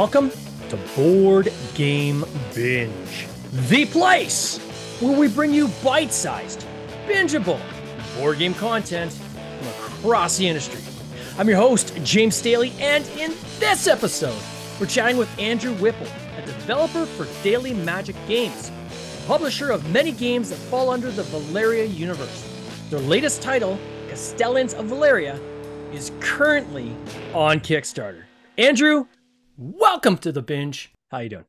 Welcome to Board Game Binge, the place where we bring you bite sized, bingeable board game content from across the industry. I'm your host, James Staley, and in this episode, we're chatting with Andrew Whipple, a developer for Daily Magic Games, publisher of many games that fall under the Valeria universe. Their latest title, Castellans of Valeria, is currently on Kickstarter. Andrew, welcome to the binge. How you doing?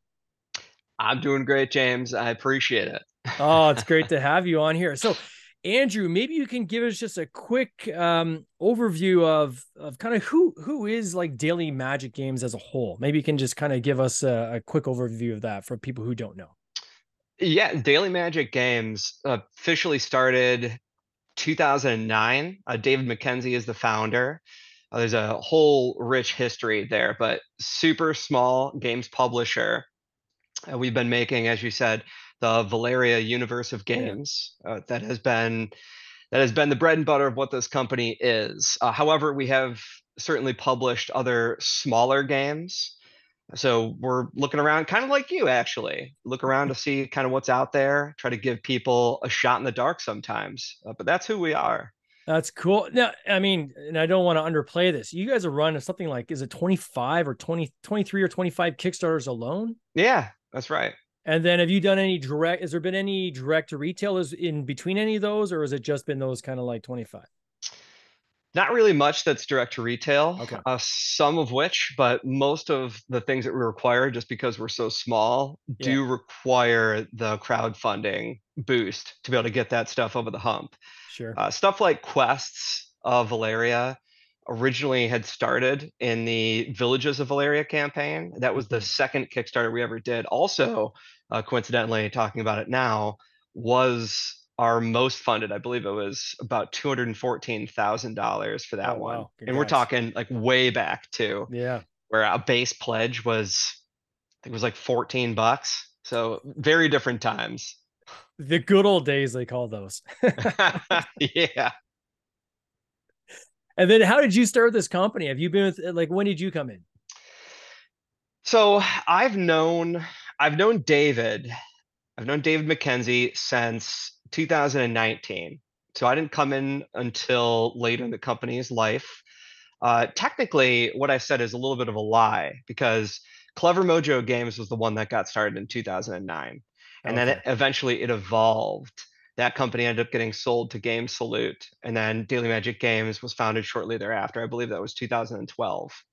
I'm doing great, James. I appreciate it. oh, it's great to have you on here. So, Andrew, maybe you can give us just a quick um, overview of of kind of who who is like Daily Magic Games as a whole. Maybe you can just kind of give us a, a quick overview of that for people who don't know. Yeah, Daily Magic Games officially started 2009. Uh, David McKenzie is the founder. Uh, there's a whole rich history there, but super small games publisher. Uh, we've been making, as you said, the Valeria universe of games. Uh, that has been that has been the bread and butter of what this company is. Uh, however, we have certainly published other smaller games. So we're looking around, kind of like you, actually. Look around to see kind of what's out there. Try to give people a shot in the dark sometimes. Uh, but that's who we are. That's cool. Now, I mean, and I don't want to underplay this. You guys are running something like, is it 25 or 20, 23 or 25 Kickstarters alone? Yeah, that's right. And then have you done any direct, has there been any direct to retailers in between any of those, or has it just been those kind of like 25? Not really much that's direct to retail. Okay. Uh, some of which, but most of the things that we require, just because we're so small, Yeah. do require the crowdfunding boost to be able to get that stuff over the hump. Sure. Uh, stuff like quests of Valeria originally had started in the Villages of Valeria campaign. That was the Mhm. second Kickstarter we ever did. Also, uh, coincidentally, talking about it now, was our most funded. I believe it was about two hundred and fourteen thousand dollars for that Oh, one, wow. and we're talking like way back too, Yeah. where a base pledge was, I think it was like fourteen bucks. So very different times. The good old days, they call those. yeah. and then how did you start this company? Have you been with, like, when did you come in? So I've known I've known David. I've known David McKenzie since 2019. So I didn't come in until later in the company's life. Uh, technically, what I said is a little bit of a lie because Clever Mojo Games was the one that got started in 2009, and then it, eventually it evolved. That company ended up getting sold to Game Salute, and then Daily Magic Games was founded shortly thereafter. I believe that was 2012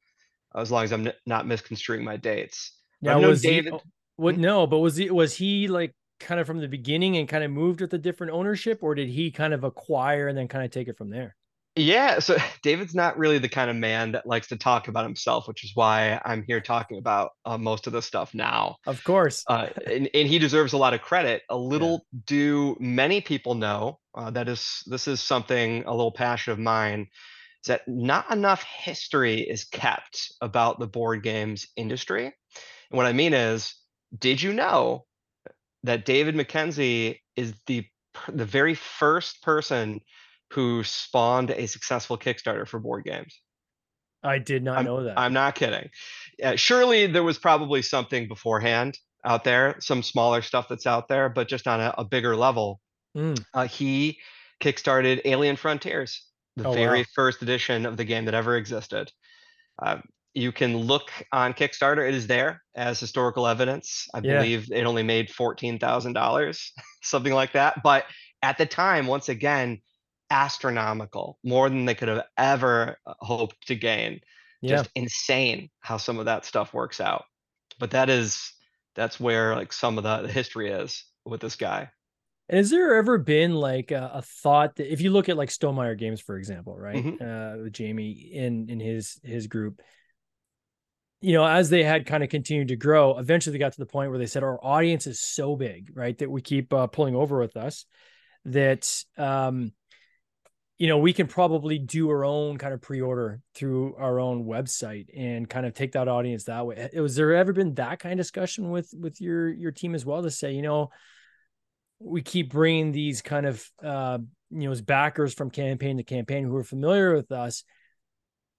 as long as I'm n- not misconstruing my dates. But Now, I've known was David. he, oh, what, Hmm? no, but was he, was he like kind of from the beginning and kind of moved with a different ownership or did he kind of acquire and then kind of take it from there? Yeah, so David's not really the kind of man that likes to talk about himself, which is why I'm here talking about uh, most of the stuff now. Of course. Uh, and, and he deserves a lot of credit. A little do many people know uh, that is this is something a little passion of mine is that not enough history is kept about the board games industry. And what I mean is, did you know that David McKenzie is the the very first person who spawned a successful Kickstarter for board games? I did not I'm, know that. I'm not kidding. Uh, surely there was probably something beforehand out there, some smaller stuff that's out there, but just on a, a bigger level. Mm, Uh, he kickstarted Alien Frontiers, the Oh, very wow. first edition of the game that ever existed. Uh, you can look on Kickstarter; it is there as historical evidence. I Yeah. believe it only made fourteen thousand dollars, something like that. But at the time, once again, astronomical, more than they could have ever uh, hoped to gain yeah. just insane how some of that stuff works out. But that is that's where like some of the, the history is with this guy. And has there ever been like a, a thought that if you look at like Stonemaier Games, for example, right? Mhm. Uh, with Jamie in in his his group, you know, as they had kind of continued to grow, eventually they got to the point where they said our audience is so big, right, that we keep uh, pulling over with us, that um, you know, we can probably do our own kind of pre-order through our own website and kind of take that audience that way. Was there ever been that kind of discussion with with your your team as well to say, you know, we keep bringing these kind of uh, you know backers from campaign to campaign who are familiar with us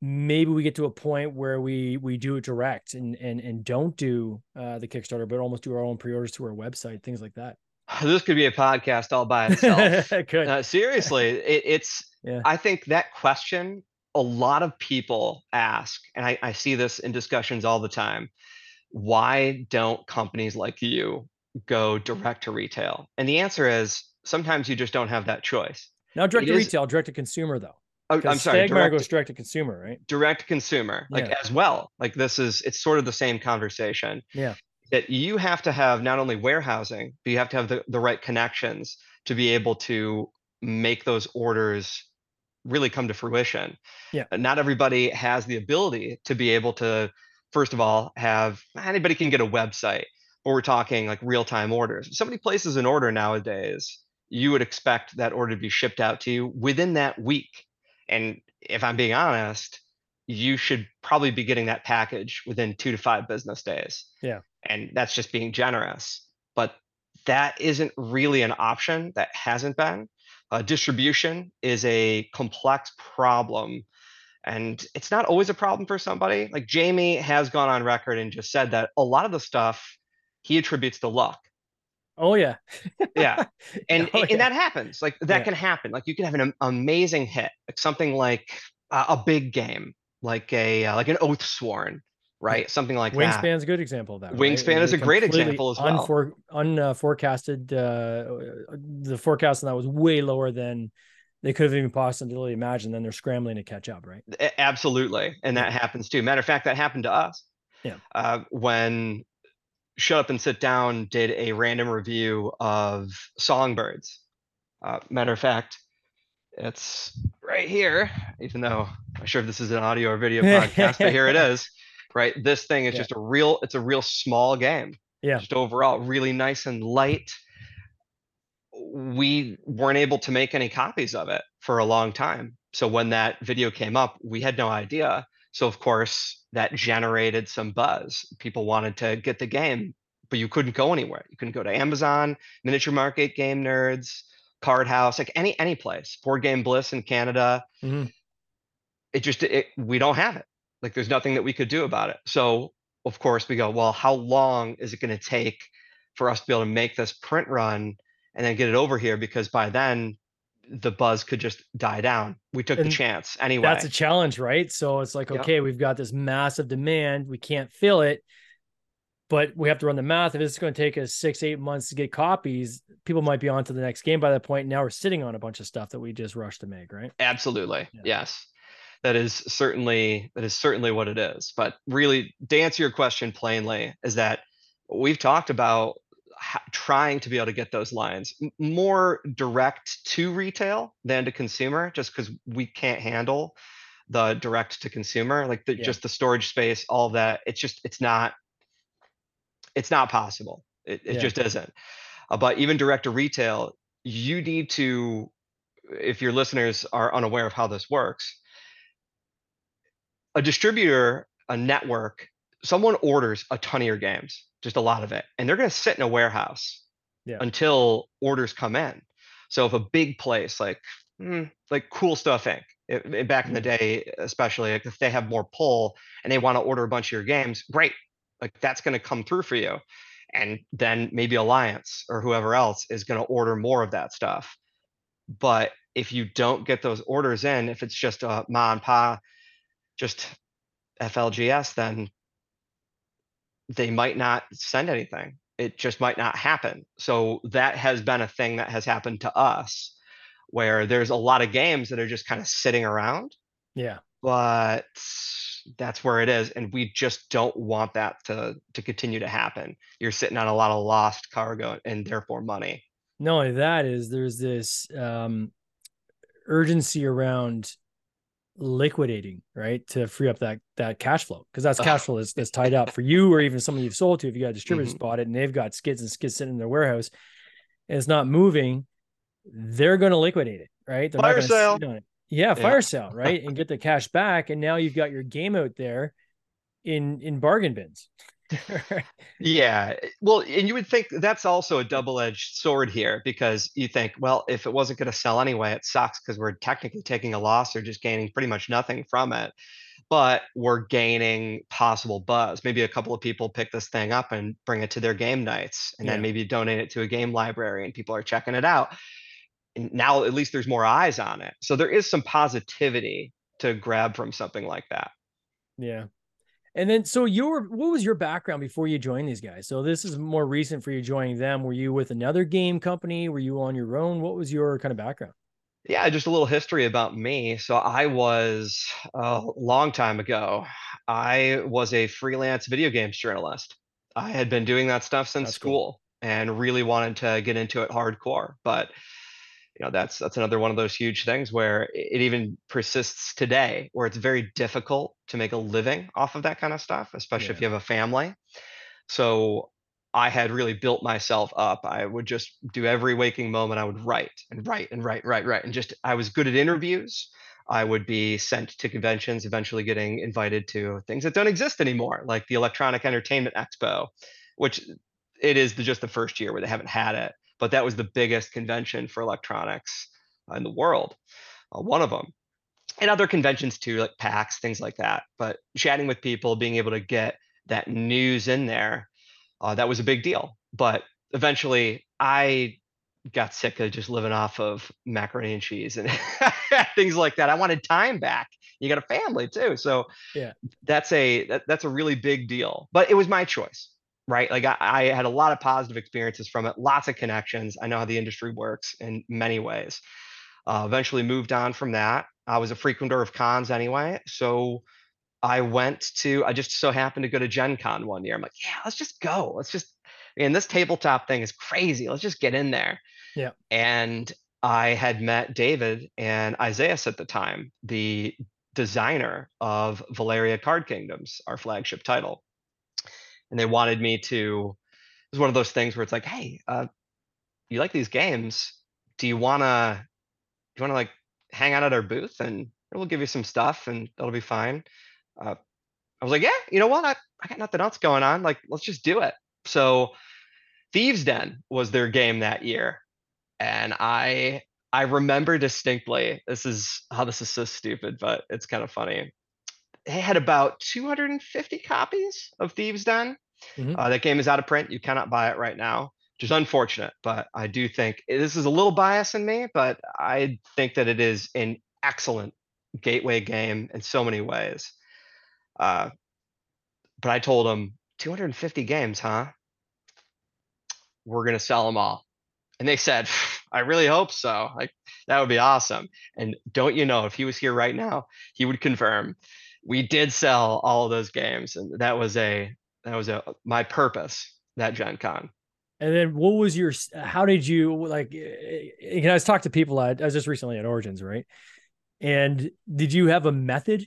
maybe we get to a point where we we do it direct and and and don't do uh, the Kickstarter, but almost do our own pre-orders to our website, things like that. This could be a podcast all by itself. it could. Uh, seriously, it, it's. Yeah. I think that question a lot of people ask, and I, I see this in discussions all the time. Why don't companies like you go direct to retail? And the answer is sometimes you just don't have that choice. Now direct It to is- retail, direct to consumer though. Oh, I'm sorry, Stegmaier direct, goes direct to consumer, right? direct to consumer, like Yeah. as well. Like this is it's sort of the same conversation. Yeah. That you have to have not only warehousing, but you have to have the, the right connections to be able to make those orders really come to fruition. Yeah. Not everybody has the ability to be able to, first of all, have anybody can get a website, but we're talking like real-time orders. If somebody places an order nowadays, you would expect that order to be shipped out to you within that week. And if I'm being honest, you should probably be getting that package within two to five business days. Yeah. And that's just being generous. But that isn't really an option. That hasn't been. Uh, distribution is a complex problem. And it's not always a problem for somebody. Like Jamie has gone on record and just said that a lot of the stuff he attributes to luck. Oh yeah. Yeah. And, Oh, and yeah. that happens. Like that Yeah. can happen. Like you can have an amazing hit, like something like uh, a big game, like a uh, like an Oath Sworn, right? Something like that. Wingspan's a good example of that. Wingspan is a great example as well. Unfor- unforecasted. Uh, the forecast on that was way lower than they could have even possibly imagined. Then they're scrambling to catch up, right? Absolutely. And that happens too. Matter of fact, that happened to us. Yeah. Uh, when Shut Up and Sit Down did a random review of Songbirds. Uh, matter of fact, it's right here, even though I'm sure if this is an audio or video podcast, but here it is. Right. This thing is Yeah. just a real, it's a real small game. Yeah. Just overall, really nice and light. We weren't able to make any copies of it for a long time. So when that video came up, we had no idea. So of course, that generated some buzz. People wanted to get the game, but you couldn't go anywhere. You couldn't go to Amazon, Miniature Market, Game Nerds, Card House, like any any place. Board Game Bliss in Canada. Mhm. It just it, we don't have it. Like there's nothing that we could do about it. So of course we go, well, how long is it going to take for us to be able to make this print run and then get it over here? Because by then the buzz could just die down. We took the chance anyway. That's a challenge, right? So it's like, Yep. okay, we've got this massive demand. We can't fill it, but we have to run the math. If it's going to take us six, eight months to get copies, people might be on to the next game by that point. Now we're sitting on a bunch of stuff that we just rushed to make, right? Absolutely. Yeah. Yes. That is certainly that is certainly what it is. But really to answer your question plainly is that we've talked about ho- trying to be able to get those lines more direct to retail than to consumer just cuz we can't handle the direct to consumer like the, Yeah. just the storage space all that it's just it's not it's not possible it, it Yeah. just isn't uh, but even direct to retail you need to if your listeners are unaware of how this works a distributor a network someone orders a ton of your games just a lot of it and they're going to sit in a warehouse Yeah. until orders come in. So if a big place like mm, like cool stuff inc it- it- back in the day especially like if they have more pull and they want to order a bunch of your games great like that's going to come through for you. And then maybe alliance or whoever else is going to order more of that stuff. But if you don't get those orders in if it's just a ma and pa just flgs then they might not send anything. It just might not happen. So that has been a thing that has happened to us where there's a lot of games that are just kind of sitting around Yeah. but that's where it is and we just don't want that to to continue to happen. You're sitting on a lot of lost cargo and therefore money. No, that is there's this um, urgency around liquidating, right, to free up that that cash flow because that's cash flow that's, that's tied up for you or even someone you've sold to. If you got distributors Mhm. bought it and they've got skids and skids sitting in their warehouse and it's not moving, they're going to liquidate it, right? They're Fire sale. sit on it. Yeah, fire sale, right, and get the cash back, and now you've got your game out there in in bargain bins. Yeah, eh, well, and you would think that's also a double-edged sword here because you think, well, if it wasn't going to sell anyway, it sucks because we're technically taking a loss or just gaining pretty much nothing from it. but we're gaining possible buzz. Maybe a couple of people pick this thing up and bring it to their game nights, and Yeah. then maybe donate it to a game library, and people are checking it out. And now at least there's more eyes on it. So there is some positivity to grab from something like that. Yeah. And then, so your what was your background before you joined these guys? So this is more recent for you joining them. Were you with another game company? Were you on your own? What was your kind of background? Yeah, just a little history about me. So I was a long time ago. I was a freelance video games journalist. I had been doing that stuff since That's cool. school and really wanted to get into it hardcore. But you know, that's that's another one of those huge things where it even persists today, where it's very difficult to make a living off of that kind of stuff, especially if you have a family. So I had really built myself up. I would just do every waking moment. I would write and write and write, write, write, and just I was good at interviews. I would be sent to conventions, eventually getting invited to things that don't exist anymore, like the Electronic Entertainment Expo, which it is the, just the first year where they haven't had it, but that was the biggest convention for electronics uh, in the world, uh, one of them and other conventions too, like PAX, things like that. But chatting with people, being able to get that news in there, uh, that was a big deal. But eventually, I got sick of just living off of macaroni and cheese and things like that. I wanted time back. You got a family too, so Yeah. that's a that, that's a really big deal. But it was my choice, right? Like I, I had a lot of positive experiences from it, lots of connections. I know how the industry works in many ways. Uh, eventually moved on from that. I was a frequenter of cons anyway, so I went to. I just so happened to go to Gen Con one year. I'm like, yeah, let's just go. Let's just. And this tabletop thing is crazy. Let's just get in there. Yeah. And I had met David and Isaiah at the time, the designer of Valeria Card Kingdoms, our flagship title. And they wanted me to. It was one of those things where it's like, hey, uh, you like these games? Do you wanna do you want to like hang out at our booth and we'll give you some stuff and that'll be fine. Uh, I was like, yeah, you know what? I, I got nothing else going on. Like, let's just do it. So Thieves Den was their game that year. And I I remember distinctly, this is how this is so stupid, but it's kind of funny. They had about 250 copies of Thieves Den. Mhm. Uh, that game is out of print. You cannot buy it right now which is unfortunate, but I do think this is a little bias in me, but I think that it is an excellent gateway game in so many ways. Uh, but I told them 250 games, huh? We're gonna sell them all, and they said, "I really hope so. Like that would be awesome." And don't you know, if he was here right now, he would confirm we did sell all of those games, and that was a that was a my purpose that Gen Con. And then what was your how did you like you know, I was talking to people at I was just recently at Origins, right? And did you have a method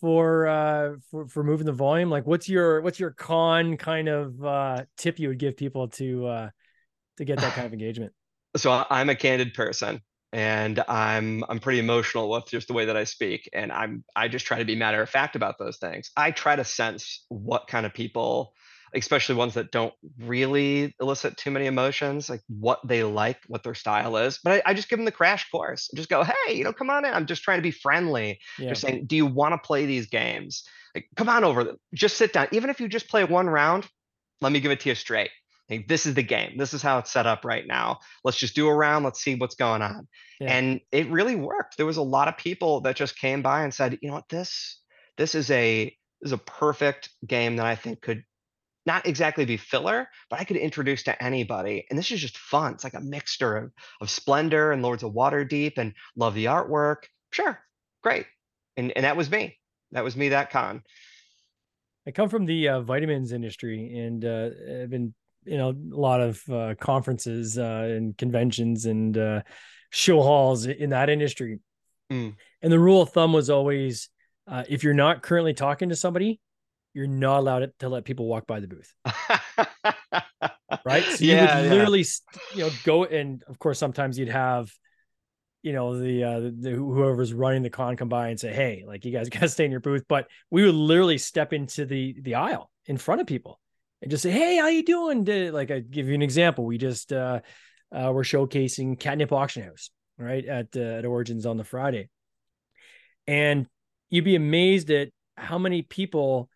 for uh for, for moving the volume? Like what's your what's your con kind of uh tip you would give people to uh to get that kind of engagement? So I'm a candid person and I'm I'm pretty emotional with just the way that I speak and I'm I just try to be matter of fact about those things. I try to sense what kind of people especially ones that don't really elicit too many emotions, like what they like, what their style is. But I, I just give them the crash course. And just go, hey, you know, come on in. I'm just trying to be friendly. Yeah. Just saying, do you want to play these games? Like, come on over. Just sit down. Even if you just play one round, let me give it to you straight. Like, this is the game. This is how it's set up right now. Let's just do a round. Let's see what's going on. Yeah. And it really worked. There was a lot of people that just came by and said, you know what, this this is a this is a perfect game that I think could not exactly be filler, but I could introduce to anybody. And this is just fun. It's like a mixture of, of Splendor and Lords of Waterdeep and love the artwork. Sure, great. And and that was me. That was me that con. I come from the uh, vitamins industry and uh, I've been you know a lot of uh, conferences uh, and conventions and uh, show halls in that industry. Mm. And the rule of thumb was always uh, if you're not currently talking to somebody, you're not allowed to let people walk by the booth. Right. So you yeah, would literally, you know, go and of course, sometimes you'd have, you know, the, uh, the whoever's running the con come by and say, Hey, like you guys got to stay in your booth. But we would literally step into the, the aisle in front of people and just say, Hey, how you doing? To- Like I give you an example. We just, uh, uh, we're showcasing catnip auction house, right. At, uh, at origins on the Friday. And you'd be amazed at how many people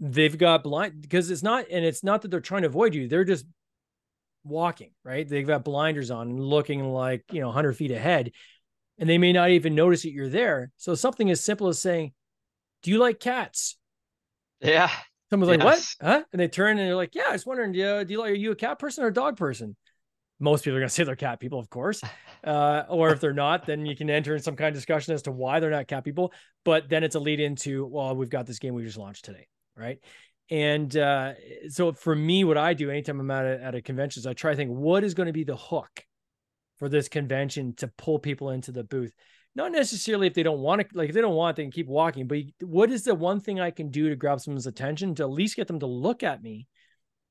they've got blind because it's not and it's not that they're trying to avoid you they're just walking right they've got blinders on and looking like you know 100 feet ahead and they may not even notice that you're there so something as simple as saying do you like cats Yeah. Someone's like Yes. what huh? And they turn and they're like yeah i was wondering do you, do you like are you a cat person or a dog person? Most people are going to say they're cat people of course uh, or if they're not then you can enter in some kind of discussion as to why they're not cat people but then it's a lead into well we've got this game we just launched today right? And uh, so for me what i do anytime i'm at a, at a convention is i try to think what is going to be the hook for this convention to pull people into the booth not necessarily if they don't want to like if they don't want they can keep walking but what is the one thing i can do to grab someone's attention to at least get them to look at me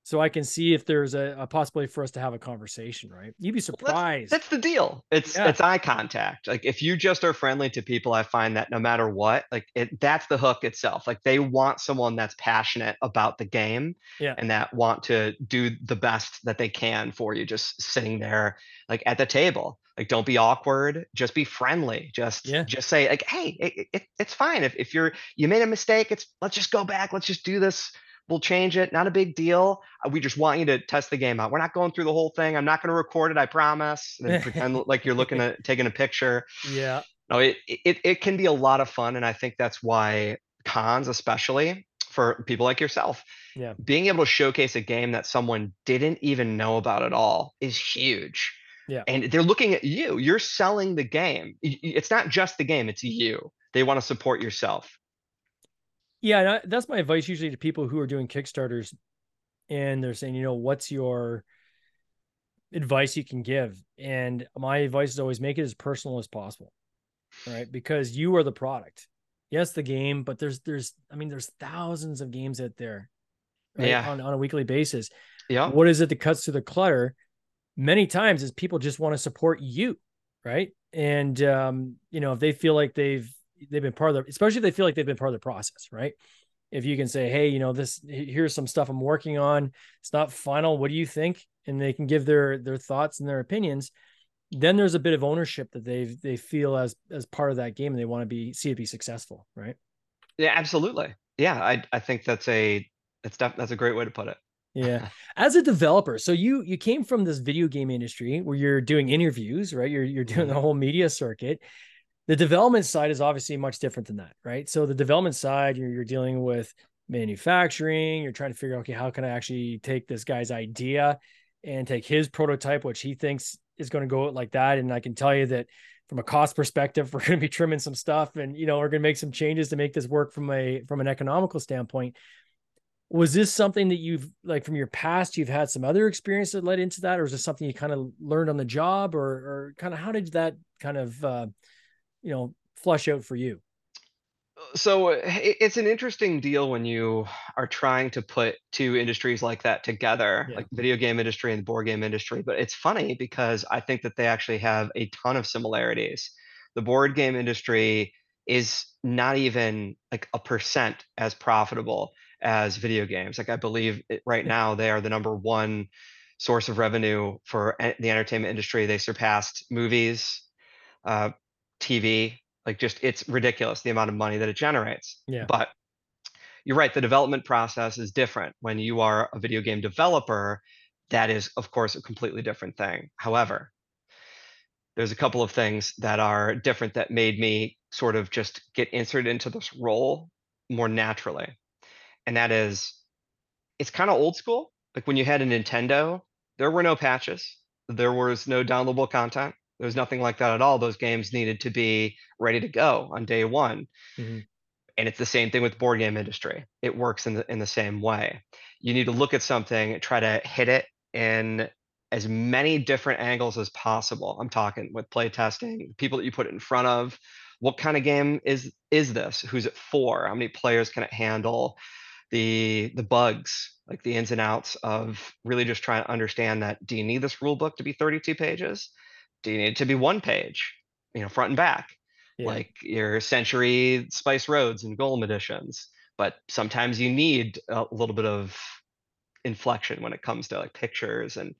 so i can see if there's a, a possibility for us to have a conversation right you'd be surprised That's the deal. It's Yeah. it's eye contact. Like if you just are friendly to people, I find that no matter what, like it that's the hook itself. Like they want someone that's passionate about the game Yeah. and that want to do the best that they can for you, just sitting there like at the table. Like don't be awkward, just be friendly. Just Yeah. just say like, hey, it, it, it's fine. If if you're you made a mistake, it's let's just go back, let's just do this. We'll change it. Not a big deal. Uh, We just want you to test the game out. We're not going through the whole thing. I'm not going to record it. I promise. And pretend like you're looking at taking a picture. yeah No, it, it it can be a lot of fun, and I think that's why cons, especially for people like yourself, Yeah. being able to showcase a game that someone didn't even know about at all is huge. Yeah. and they're looking at you. You're selling the game. It's not just the game; it's you. They want to support yourself. Yeah, and I, that's my advice usually to people who are doing Kickstarters and they're saying, you know, what's your advice you can give? And my advice is always make it as personal as possible. Right? Because you are the product. Yes, the game, but there's there's I mean there's thousands of games out there right, Yeah. on, on a weekly basis. Yeah, What is it that cuts through the clutter? Many times is people just want to support you, right? And um, you know, if they feel like they've they've been part of the, especially if they feel like they've been part of the process, right? If you can say, hey, you know, this here's some stuff I'm working on. It's not final. What do you think? And they can give their their thoughts and their opinions. Then there's a bit of ownership that they they feel as as part of that game, and they want to be see it be successful, right? yeah, absolutely. Yeah, I I think that's a that's def- that's a great way to put it. Yeah. As a developer, so you you came from this video game industry where you're doing interviews, right? You're you're doing the Mhm. whole media circuit. The development side is obviously much different than that, right? So the development side, you're you're dealing with manufacturing, you're trying to figure out, okay, how can I actually take this guy's idea and take his prototype, which he thinks is going to go like that. And I can tell you that from a cost perspective, we're going to be trimming some stuff and you know, we're going to make some changes to make this work from a from an economical standpoint was this something that you've like from your past you've had some other experience that led into that? Or is this something you kind of learned on the job? Or or kind of how did that kind of uh you know flush out for you? So it's an interesting deal when you are trying to put two industries like that together Yeah. like video game industry and the board game industry. But it's funny because i think that they actually have a ton of similarities. The board game industry is not even like a percent as profitable as video games like i believe it, right now they are the number one source of revenue for e- the entertainment industry they surpassed movies uh, tv like just it's ridiculous the amount of money that it generates. Yeah. But you're right, the development process is different. When you are a video game developer, that is of course a completely different thing. However, there's a couple of things that are different that made me sort of just get inserted into this role more naturally. And that is it's kind of old school. Like when you had a Nintendo, there were no patches. There was no downloadable content. There was nothing like that at all. Those games needed to be ready to go on day one. Mhm. And it's the same thing with board game industry. It works in the in the same way. You need to look at something, try to hit it in as many different angles as possible. I'm talking with play testing, people that you put it in front of. What kind of game is is this? Who's it for? How many players can it handle? The the bugs, like the ins and outs of really just trying to understand that do you need this rule book to be 32 pages? Do you need it to be one page? You know, front and back Yeah. like your Century Spice Roads and Golem editions. But sometimes you need a little bit of inflection when it comes to like pictures and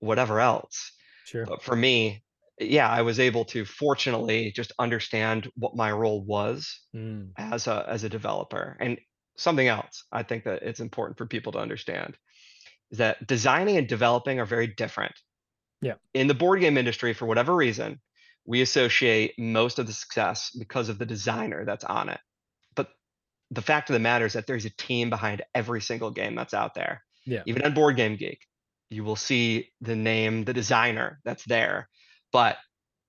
whatever else. sure But for me, yeah, I was able to fortunately just understand what my role was Mm. as a as a developer. And something else I think that it's important for people to understand is that designing and developing are very different. Yeah. In the board game industry, for whatever reason, we associate most of the success because of the designer that's on it. But the fact of the matter is that there's a team behind every single game that's out there. Yeah. Even on Board Game Geek, you will see the name, the designer that's there. But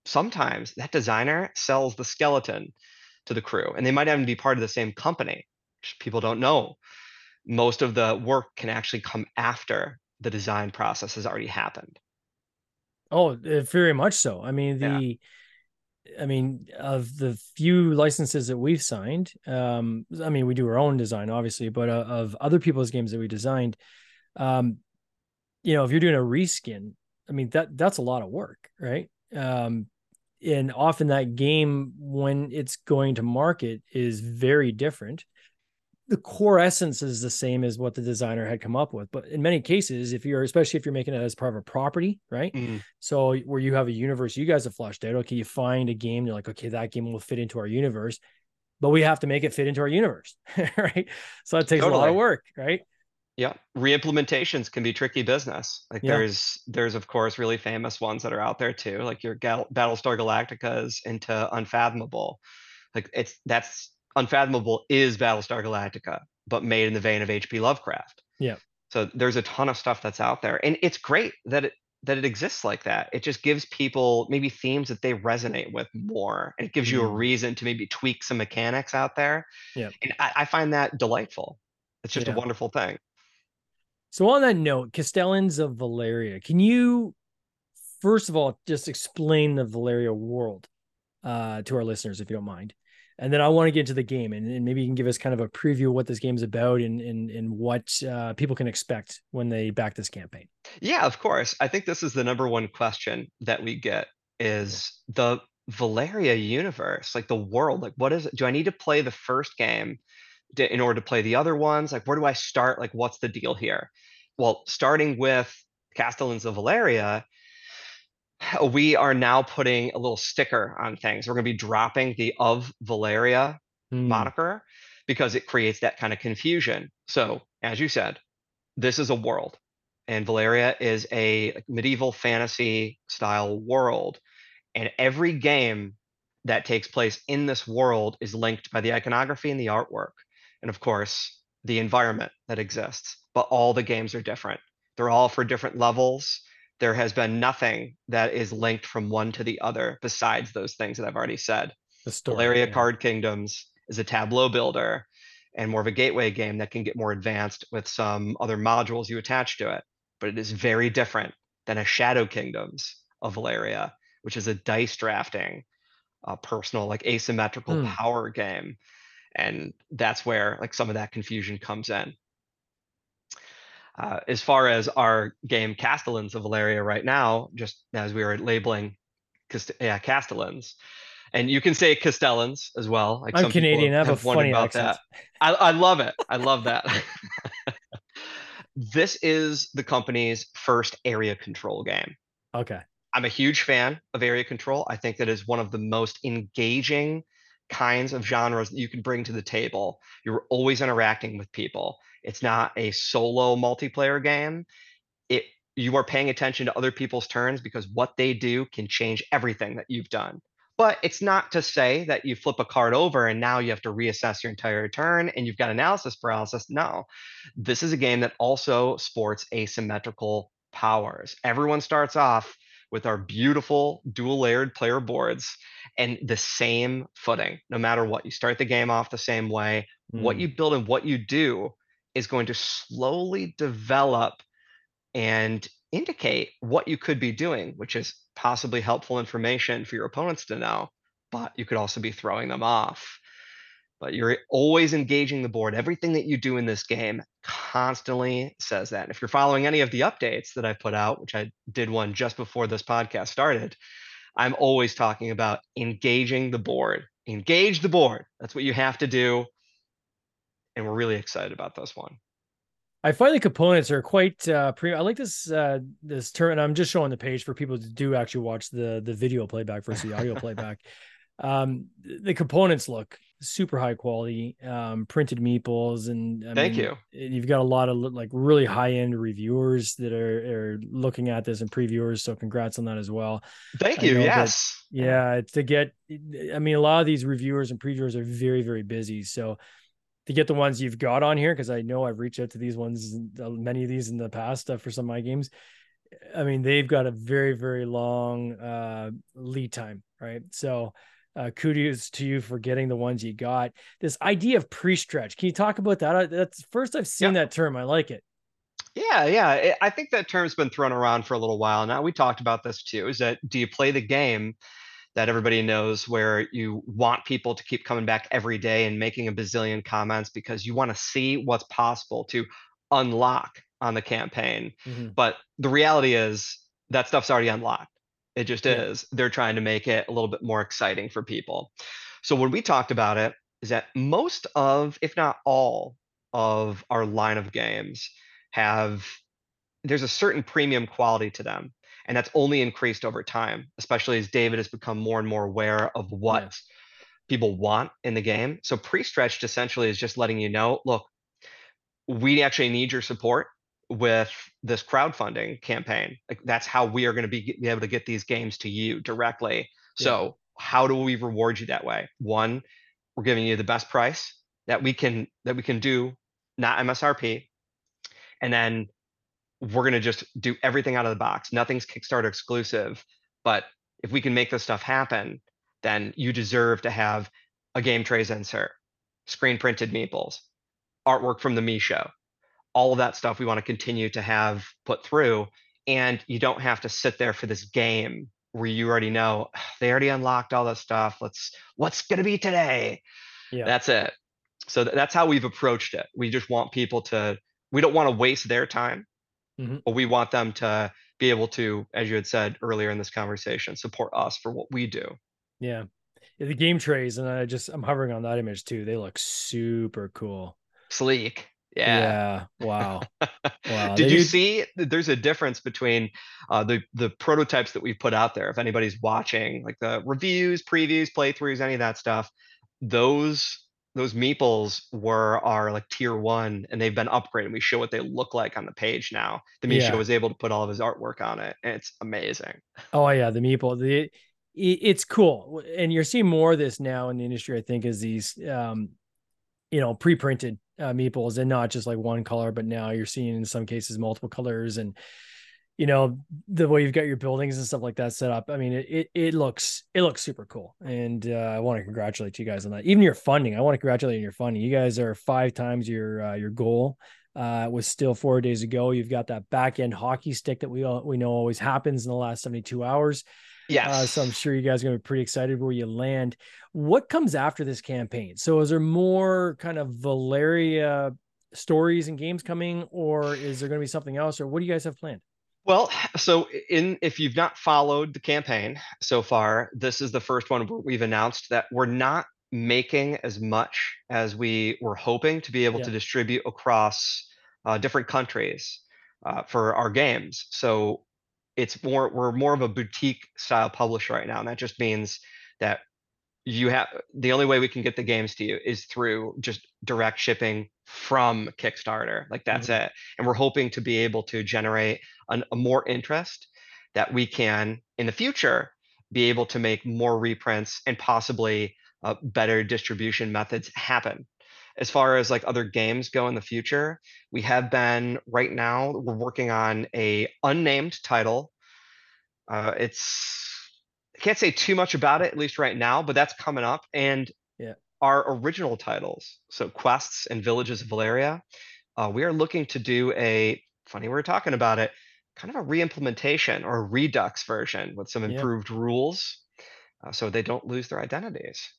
sometimes that designer sells the skeleton to the crew, and they might even be part of the same company. People don't know. Most of the work can actually come after the design process has already happened. Oh, uh, very much so. I mean, Yeah. the, I mean, of the few licenses that we've signed, um, I mean, we do our own design, obviously, but uh, of other people's games that we designed, um, you know, if you're doing a reskin, I mean, that that's a lot of work, right? Um, and often that game, when it's going to market, is very different. The core essence is the same as what the designer had come up with, but in many cases, if you're, especially if you're making it as part of a property, right? Mm, So where you have a universe you guys have flushed out, okay, you find a game, you're like, okay, that game will fit into our universe, but we have to make it fit into our universe, right? So it takes a lot of work, right? Yeah, re-implementations can be tricky business. Like Yeah. there's there's of course really famous ones that are out there too, like your Gal- Battlestar Galactica's into Unfathomable. Like it's that's Unfathomable is Battlestar Galactica, but made in the vein of H.P. Lovecraft. Yeah. So there's a ton of stuff that's out there, and it's great that it that it exists like that. It just gives people maybe themes that they resonate with more, and it gives you a Mhm. reason to maybe tweak some mechanics out there. Yeah. and I, I find that delightful. It's just Yeah. a wonderful thing. So on that note, Castellans of Valeria, can you first of all just explain the Valeria world uh, to our listeners, if you don't mind? And then I want to get into the game, and, and maybe you can give us kind of a preview of what this game's about and and and what uh, people can expect when they back this campaign. Yeah, of course. I think this is the number one question that we get is the Valeria universe, like the world. Like, what is it? Do I need to play the first game to, in order to play the other ones? Like, where do I start? Like, what's the deal here? Well, starting with Castellans of Valeria, we are now putting a little sticker on things. We're going to be dropping the of Valeria Hmm. moniker because it creates that kind of confusion. So, as you said, this is a world, and Valeria is a medieval fantasy style world, and every game that takes place in this world is linked by the iconography and the artwork, and of course, the environment that exists. But all the games are different. They're all for different levels. There has been nothing that is linked from one to the other besides those things that I've already said. The story. Valeria yeah. Card Kingdoms is a tableau builder and more of a gateway game that can get more advanced with some other modules you attach to it. But it is very different than a Shadow Kingdoms of Valeria, which is a dice drafting, uh, personal, like asymmetrical Hmm. power game. And that's where like some of that confusion comes in. Uh, as far as our game Castellans of Valeria right now, just as we were labeling Cast- yeah, Castellans, and you can say Castellans as well. Like I'm Canadian. I have a wondered funny accent. I, I love it. I love that. this is the company's first area control game. Okay. I'm a huge fan of area control. I think that is one of the most engaging kinds of genres that you can bring to the table. You're always interacting with people. It's not a solo multiplayer game. It you are paying attention to other people's turns because what they do can change everything that you've done. But it's not to say that you flip a card over and now you have to reassess your entire turn and you've got analysis paralysis. No. This is a game that also sports asymmetrical powers. Everyone starts off with our beautiful dual layered player boards and the same footing no matter what. You start the game off the same way. What Hmm. you build and what you do is going to slowly develop and indicate what you could be doing, which is possibly helpful information for your opponents to know, but you could also be throwing them off. But you're always engaging the board. Everything that you do in this game constantly says that. And if you're following any of the updates that I put out, which I did one just before this podcast started, I'm always talking about engaging the board. Engage the board. That's what you have to do. And we're really excited about this one. I find the components are quite uh pre I like this uh this term and I'm just showing the page for people to do actually watch the the video playback versus the audio playback. Um the components look super high quality um printed meeples and I thank mean, you you've got a lot of like really high end reviewers that are, are looking at this and previewers so congrats on that as well thank you yes that, yeah to get i mean a lot of these reviewers and previewers are very very busy so to get the ones you've got on here because I know I've reached out to these ones, uh, many of these in the past uh, for some of my games. I mean, they've got a very very long uh, lead time, right? So. Uh, kudos to you for getting the ones you got. This idea of pre-stretch, can you talk about that? That's first I've seen that term. I like it. Yeah, yeah. I think that term's been thrown around for a little while now. We talked about this too. Is that do you play the game that everybody knows where you want people to keep coming back every day and making a bazillion comments because you want to see what's possible to unlock on the campaign. Mm-hmm. But the reality is that stuff's already unlocked. It just yeah. is. They're trying to make it a little bit more exciting for people. So when we talked about it, is that most of, if not all, of our line of games have there's a certain premium quality to them and that's only increased over time especially as david has become more and more aware of what yeah. people want in the game. So pre-stretched essentially is just letting you know look we actually need your support with this crowdfunding campaign. Like that's how we are going to be, be able to get these games to you directly. Yeah. so how do we reward you that way? One we're giving you the best price that we can that we can do not msrp and then we're going to just do everything out of the box. Nothing's Kickstarter exclusive. But if we can make this stuff happen, then you deserve to have a game trays insert, screen printed meeples, artwork from the Mico. All of that stuff we want to continue to have put through. And you don't have to sit there for this game where you already know they already unlocked all that stuff. Let's what's gonna be today? Yeah. That's it. So that's how we've approached it. We just want people to we don't want to waste their time Mm-hmm. But we want them to be able to, as you had said earlier in this conversation, support us for what we do. Yeah. the game trays, and I just I'm hovering on that image too. They look super cool. Sleek. Yeah. Yeah. Wow. wow. Did they you do... see there's a difference between uh, the the prototypes that we've put out there? If anybody's watching, like the reviews, previews, playthroughs, any of that stuff, those those meeples were our like tier one and they've been upgraded. We show what they look like on the page now. The Mico yeah. was able to put all of his artwork on it and it's amazing. Oh yeah, the meeple. The it's cool. And you're seeing more of this now in the industry, I think, is these um, you know, pre-printed uh, meeples and not just like one color, but now you're seeing in some cases multiple colors and you know the way you've got your buildings and stuff like that set up i mean it it, it looks it looks super cool. And uh, i want to congratulate you guys on that. Even your funding i want to congratulate you on your funding. You guys are five times your uh, your goal. Uh, was still four days ago. You've got that back end hockey stick that we all, we know always happens in the last 72 hours. Yeah uh, so i'm sure you guys are going to be pretty excited where you land. What comes after this campaign? So is there more kind of valeria stories and games coming or is there going to be something else or what do you guys have planned well, so in if you've not followed the campaign so far, this is the first one where we've announced that we're not making as much as we were hoping to be able yeah. to distribute across uh, different countries uh, for our games. So it's more we're more of a boutique style publisher right now, and that just means that you have the only way we can get the games to you is through just direct shipping from Kickstarter. Like that's mm-hmm. it. And we're hoping to be able to generate an, a more interest that we can in the future be able to make more reprints and possibly uh, better distribution methods happen. As far as like other games go in the future, we have been right now we're working on a unnamed title. Uh, it's I can't say too much about it at least right now, but that's coming up. And yeah, our original titles, so quests and villages of Valeria, uh, we are looking to do a funny we are talking about it kind of a re-implementation or a redux version with some improved yeah. rules uh, so they don't lose their identities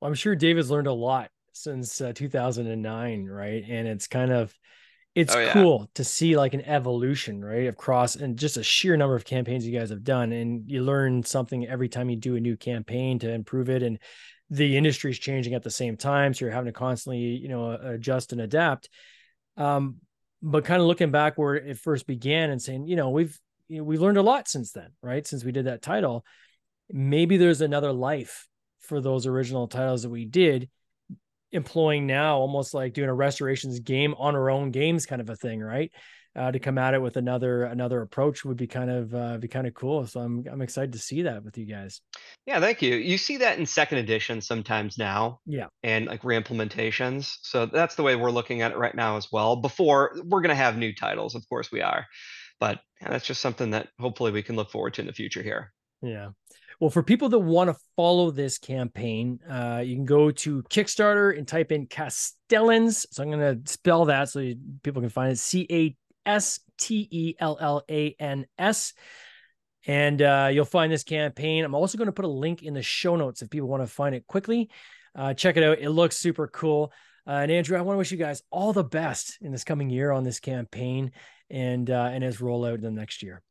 well, i'm sure david's learned a lot since uh, 2009 right and it's kind of it's oh, yeah. cool to see like an evolution right across and just a sheer number of campaigns you guys have done and you learn something every time you do a new campaign to improve it and the industry is changing at the same time so you're having to constantly you know adjust and adapt um but kind of looking back where it first began and saying, you know, we've you know, we've learned a lot since then, right? Since we did that title, maybe there's another life for those original titles that we did employing now almost like doing a restorations game on our own games kind of a thing right? Uh, to come at it with another another approach would be kind of uh, be kind of cool. So i'm i'm excited to see that with you guys. Yeah thank you. You see that in second edition sometimes now yeah. and like reimplementations. So that's the way we're looking at it right now as well. Before we're going to have new titles of course we are. But yeah, that's just something that hopefully we can look forward to in the future here. Yeah well, for people that want to follow this campaign, uh, you can go to Kickstarter and type in Castellans. So I'm going to spell that so people can find it C A S T E L L A N S. And uh, you'll find this campaign. I'm also going to put a link in the show notes if people want to find it quickly. Uh, check it out. It looks super cool. Uh, and Andrew, I want to wish you guys all the best in this coming year on this campaign and uh, and as rollout in the next year.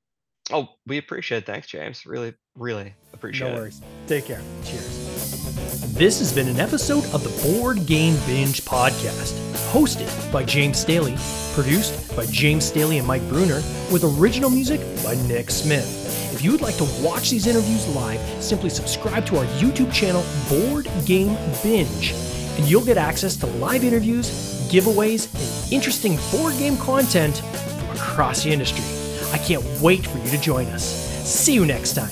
Oh, we appreciate it. Thanks, James. Really, really appreciate it. No worries. Take care. Cheers. This has been an episode of the Board Game Binge podcast, hosted by James Staley, produced by James Staley and Mike Bruner, with original music by Nick Smith. If you would like to watch these interviews live, simply subscribe to our YouTube channel, Board Game Binge, and you'll get access to live interviews, giveaways, and interesting board game content from across the industry. I can't wait for you to join us. See you next time.